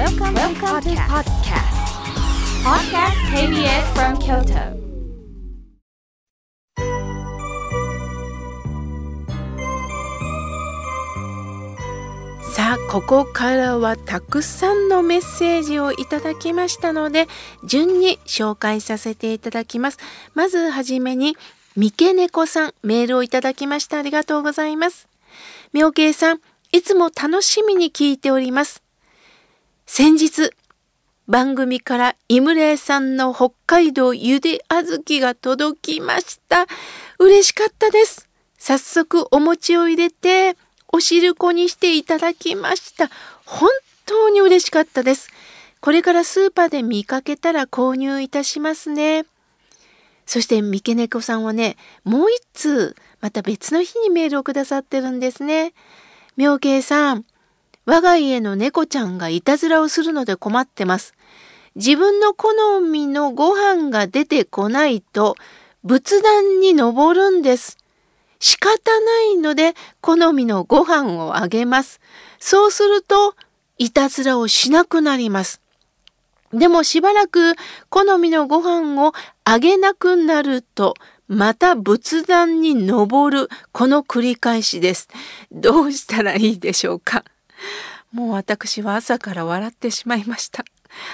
Welcome, Welcome to podcast. Podcast. KBS from Kyoto. さあここからはたくさんのメッセージをいただきましたので順に紹介させていただきます。まずはじめに三毛猫さんメールをいただきました。ありがとうございます。妙慶さんいつも楽しみに聞いております先日番組から井村さんの北海道ゆで小豆が届きました嬉しかったです早速お餅を入れてお汁粉にしていただきました。本当に嬉しかったです。これからスーパーで見かけたら購入いたしますね。そして三毛猫さんはね、もう一通、また別の日にメールをくださってるんですね。妙慶さん、我が家の猫ちゃんがいたずらをするので困ってます。自分の好みのご飯が出てこないと仏壇に登るんです。仕方ないので好みのご飯をあげます。そうするといたずらをしなくなります。でもしばらく好みのご飯をあげなくなるとまた仏壇に登るこの繰り返しです。どうしたらいいでしょうか？もう私は朝から笑ってしまいました。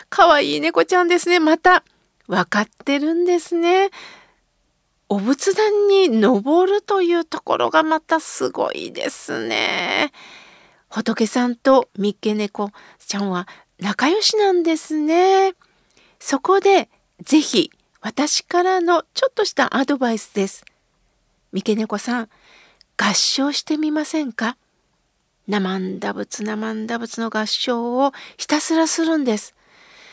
かわいい猫ちゃんですね。また分かってるんですね。お仏壇に登るというところがまたすごいですね。仏さんと三毛猫ちゃんは仲良しなんですね。そこでぜひ私からのちょっとしたアドバイスです。三毛猫さん、合唱してみませんか？生んだ仏生んだ仏の合唱をひたすらするんです。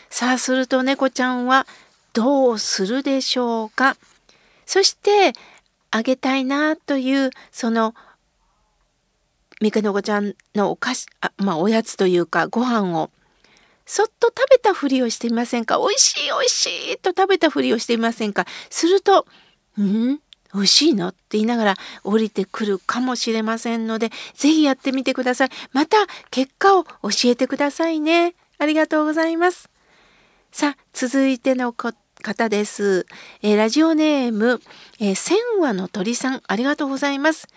さあすると猫ちゃんはどうするでしょうか。そしてあげたいなというその三毛の子ちゃんのお菓子あまあおやつというかご飯を。そっと食べたふりをしてみませんか？美味しい美味しいと食べたふりをしてみませんか？すると「ん？美味しいの?」って言いながら降りてくるかもしれませんので是非やってみてください。また結果を教えてくださいね。ありがとうございます。さあ続いてのこ方です。えー、ラジオネーム、えー、千話の鳥さん、ありがとうございます。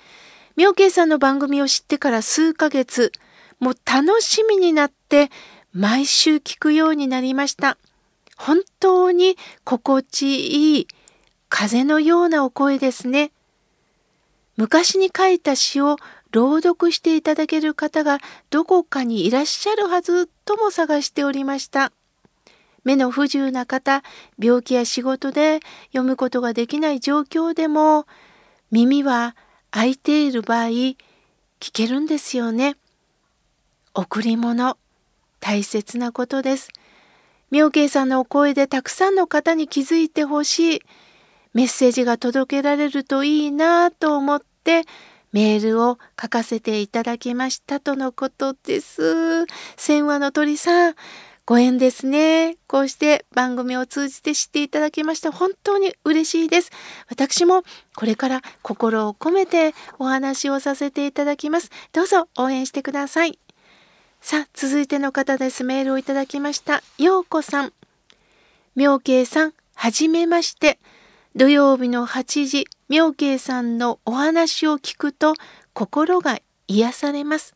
妙慶さんの番組を知ってから数ヶ月、もう楽しみになって毎週聞くようになりました。本当に心地いい風のようなお声ですね。昔に書いた詩を朗読していただける方がどこかにいらっしゃるはずとも探しておりました。目の不自由な方、病気や仕事で読むことができない状況でも、耳は開いている場合、聞けるんですよね。贈り物、大切なことです。妙慶さんのお声でたくさんの方に気づいてほしい。メッセージが届けられるといいなと思ってメールを書かせていただきましたとのことです。千話の鳥さん、ご縁ですね。こうして番組を通じて知っていただきました本当に嬉しいです。私もこれから心を込めてお話をさせていただきます。どうぞ応援してください。さあ、続いての方です。メールをいただきました。ようこさん。妙慶さん、はじめまして。土曜日の8時、妙慶さんのお話を聞くと心が癒されます。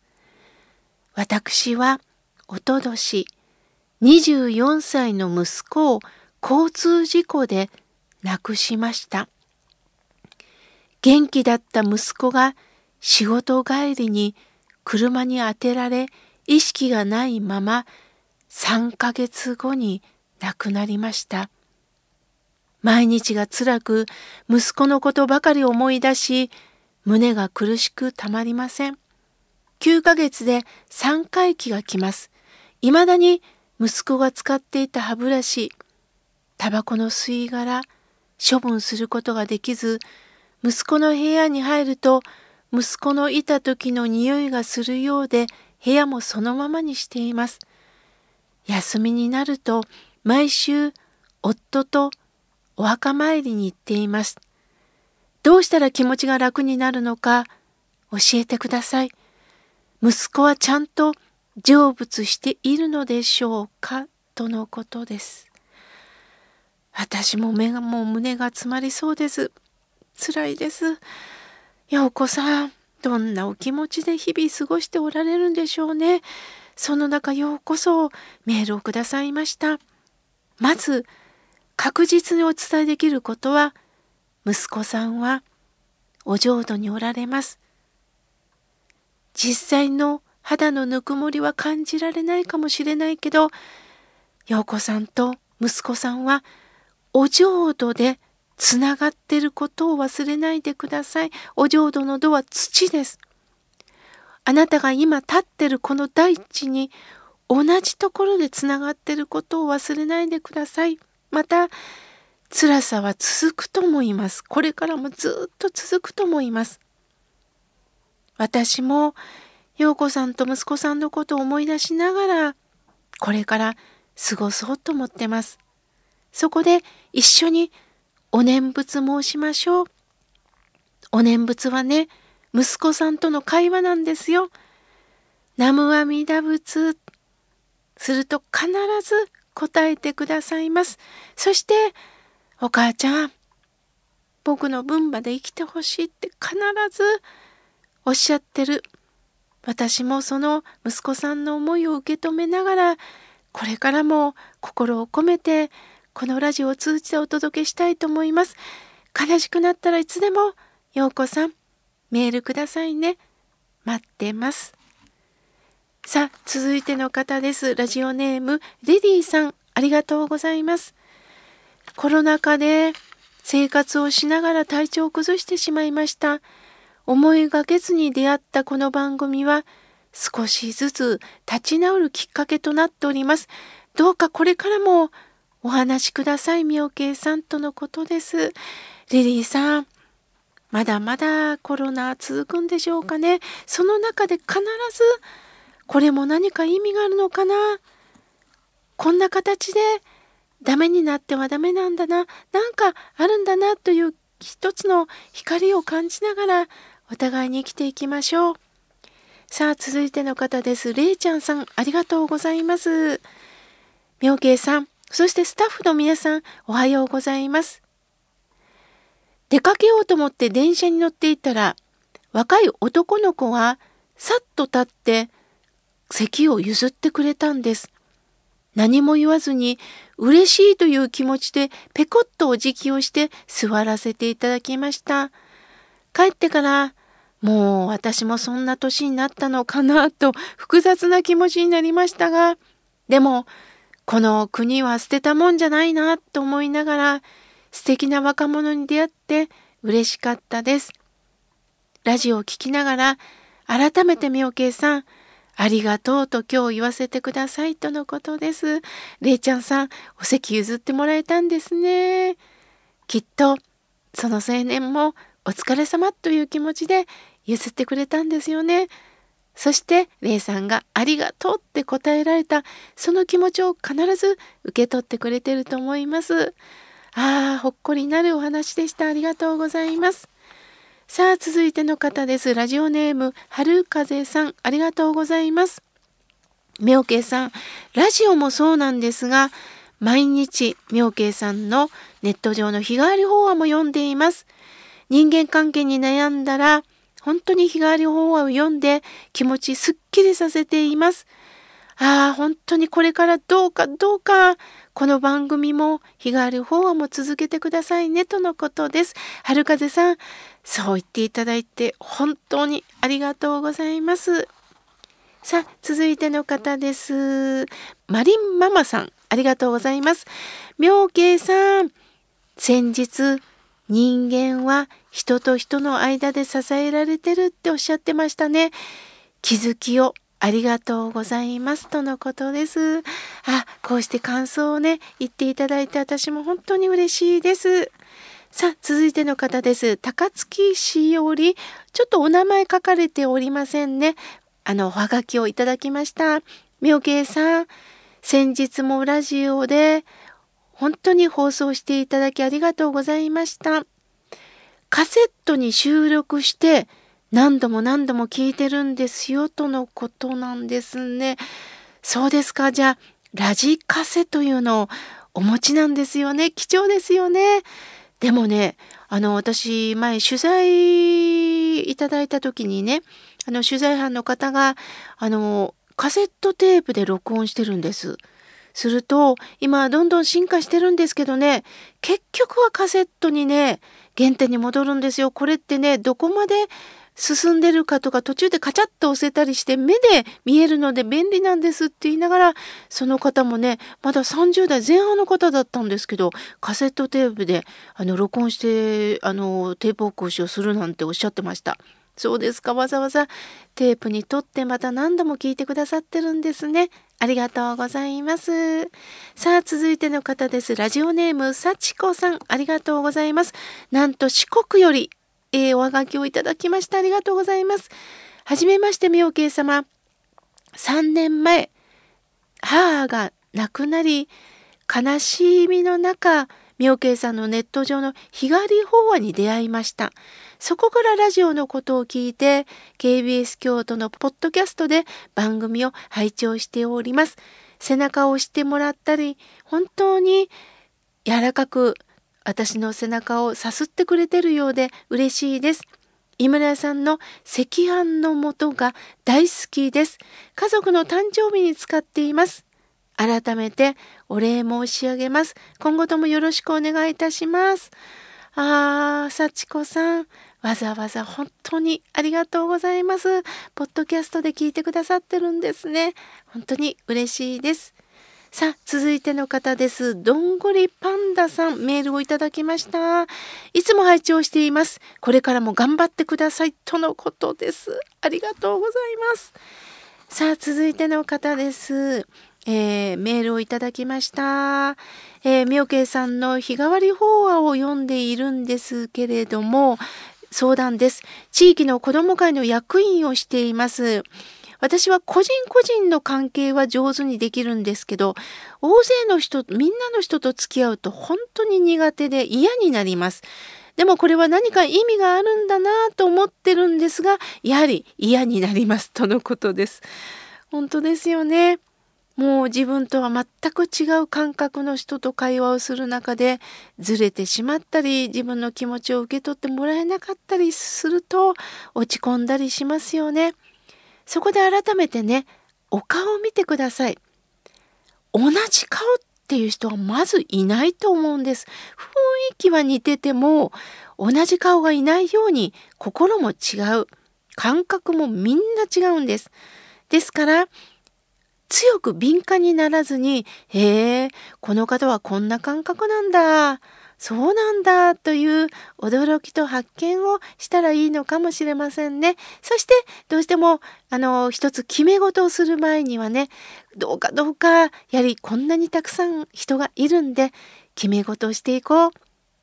私は、おととし、24歳の息子を交通事故で亡くしました。元気だった息子が仕事帰りに車に当てられ意識がないまま3ヶ月後に亡くなりました。毎日が辛く息子のことばかり思い出し胸が苦しくたまりません。9ヶ月で3回忌が来ます。未だに息子が使っていた歯ブラシタバコの吸い殻処分することができず息子の部屋に入ると息子のいた時の匂いがするようで部屋もそのままにしています。休みになると毎週夫とお墓参りに行っています。どうしたら気持ちが楽になるのか教えてください。息子はちゃんと成仏しているのでしょうかとのことです。私も目がもう胸が詰まりそうです。辛いです。陽子さん、どんなお気持ちで日々過ごしておられるんでしょうね。その中ようこそメールをくださいました。まず、確実にお伝えできることは、息子さんはお浄土におられます。実際の肌のぬくもりは感じられないかもしれないけど、陽子さんと息子さんはお浄土でつながってることを忘れないでください。お浄土の土は土です。あなたが今立ってるこの大地に同じところでつながってることを忘れないでください。また、辛さは続くと思います。これからもずっと続くと思います。私も、陽子さんと息子さんのことを思い出しながら、これから過ごそうと思ってます。そこで一緒にお念仏申しましょう。お念仏はね、息子さんとの会話なんですよ。南無阿弥陀仏。すると必ず答えてくださいます。そして、お母ちゃん、僕の分まで生きてほしいって必ずおっしゃってる。私もその息子さんの思いを受け止めながら、これからも心を込めてこのラジオを通じてお届けしたいと思います。悲しくなったらいつでも、ようこさん、メールくださいね。待ってます。さあ、続いての方です。ラジオネーム、レディーさん、ありがとうございます。コロナ禍で生活をしながら体調を崩してしまいました。思いがけずに出会ったこの番組は、少しずつ立ち直るきっかけとなっております。どうかこれからもお話しください、みおけいさんとのことです。リリーさん、まだまだコロナ続くんでしょうかね。その中で必ず、これも何か意味があるのかな？こんな形でダメになってはダメなんだな。なんかあるんだなという一つの光を感じながらお互いに生きていきましょう。さあ、続いての方です。れいちゃんさん、ありがとうございます。みょうけいさん、そしてスタッフの皆さん、おはようございます。出かけようと思って電車に乗っていたら、若い男の子がさっと立って席を譲ってくれたんです。何も言わずに嬉しいという気持ちでペコッとお辞儀をして座らせていただきました。帰ってからもう私もそんな年になったのかなと複雑な気持ちになりましたが、でもこの国は捨てたもんじゃないなと思いながら素敵な若者に出会って嬉しかったです。ラジオを聴きながら改めて妙慶さんありがとうと今日言わせてくださいとのことです。れいちゃんさんお席譲ってもらえたんですね。きっとその青年もお疲れ様という気持ちで譲ってくれたんですよね。そして、レイさんがありがとうって答えられた、その気持ちを必ず受け取ってくれてると思います。ああ、ほっこりなるお話でした。ありがとうございます。さあ、続いての方です。ラジオネーム、春風さん、ありがとうございます。妙慶さん、ラジオもそうなんですが、毎日、妙慶さんのネット上の日替わり法話も読んでいます。人間関係に悩んだら、本当に日替わり法話を読んで気持ちすっきりさせています。ああ、本当にこれからどうかどうか、この番組も日替わり法話も続けてくださいねとのことです。春風さん、そう言っていただいて本当にありがとうございます。さあ、続いての方です。マリンママさん、ありがとうございます。妙慶さん、先日、人間は人と人の間で支えられてるっておっしゃってましたね。気づきをありがとうございますとのことです。あ、こうして感想をね、言っていただいて私も本当に嬉しいです。さあ、続いての方です。高槻市より、ちょっとお名前書かれておりませんね。あの、おはがきをいただきました。妙慶さん、先日もラジオで本当に放送していただきありがとうございました。カセットに収録して何度も何度も聞いてるんですよとのことなんですね。そうですか。じゃあ、ラジカセというのをお持ちなんですよね。貴重ですよね。でもね、あの、私、前取材いただいた時にね、あの、取材班の方が、あの、カセットテープで録音してるんです。すると、今どんどん進化してるんですけどね、結局はカセットにね、原点に戻るんですよ。これってね、どこまで進んでるかとか途中でカチャッと押せたりして目で見えるので便利なんですって言いながらその方もねまだ30代前半の方だったんですけどカセットテープであの録音してあのテープ起こしをするなんておっしゃってました。そうですかわざわざテープに撮ってまた何度も聞いてくださってるんですね。ありがとうございます。さあ、続いての方です。ラジオネーム、幸子さん、ありがとうございます。なんと四国よりえー、おはがきをいただきました。ありがとうございます。はじめまして、妙慶様。3年前、母が亡くなり、悲しみの中、妙慶さんのネット上の日帰り法話に出会いました。そこからラジオのことを聞いて、KBS 京都のポッドキャストで番組を拝聴しております。背中を押してもらったり、本当に柔らかく私の背中をさすってくれてるようで嬉しいです。井村さんの赤飯の素が大好きです。家族の誕生日に使っています。改めてお礼申し上げます。今後ともよろしくお願いいたします。あー、幸子さん、わざわざ本当にありがとうございます。ポッドキャストで聞いてくださってるんですね。本当に嬉しいです。さあ、続いての方です。どんぐりパンダさん、メールをいただきました。いつも拝聴しています。これからも頑張ってください。とのことです。ありがとうございます。さあ、続いての方です。えー、メールをいただきました。えー、みょけいさんの日替わり法話を読んでいるんですけれども、相談です。地域の子ども会の役員をしています。私は個人個人の関係は上手にできるんですけど、大勢の人、みんなの人と付き合うと本当に苦手で嫌になります。でもこれは何か意味があるんだなと思ってるんですが、やはり嫌になりますとのことです。本当ですよね。もう自分とは全く違う感覚の人と会話をする中でずれてしまったり自分の気持ちを受け取ってもらえなかったりすると落ち込んだりしますよね。そこで改めてね、お顔を見てください。同じ顔っていう人はまずいないと思うんです。雰囲気は似てても、同じ顔がいないように心も違う。感覚もみんな違うんです。ですから、強く敏感にならずに、へえ、この方はこんな感覚なんだ。そうなんだという驚きと発見をしたらいいのかもしれませんね。そしてどうしてもあの一つ決め事をする前にはねどうかどうかやはりこんなにたくさん人がいるんで決め事をしていこう。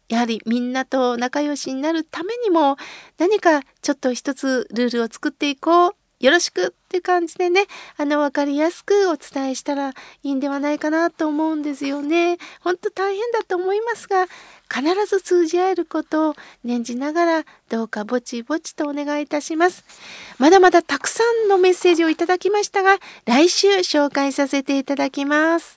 やはりみんなと仲良しになるためにも何かちょっと一つルールを作っていこうよろしくって感じでね、あの、わかりやすくお伝えしたらいいんではないかなと思うんですよね。ほんと大変だと思いますが、必ず通じ合えることを念じながら、どうかぼちぼちとお願いいたします。まだまだたくさんのメッセージをいただきましたが、来週紹介させていただきます。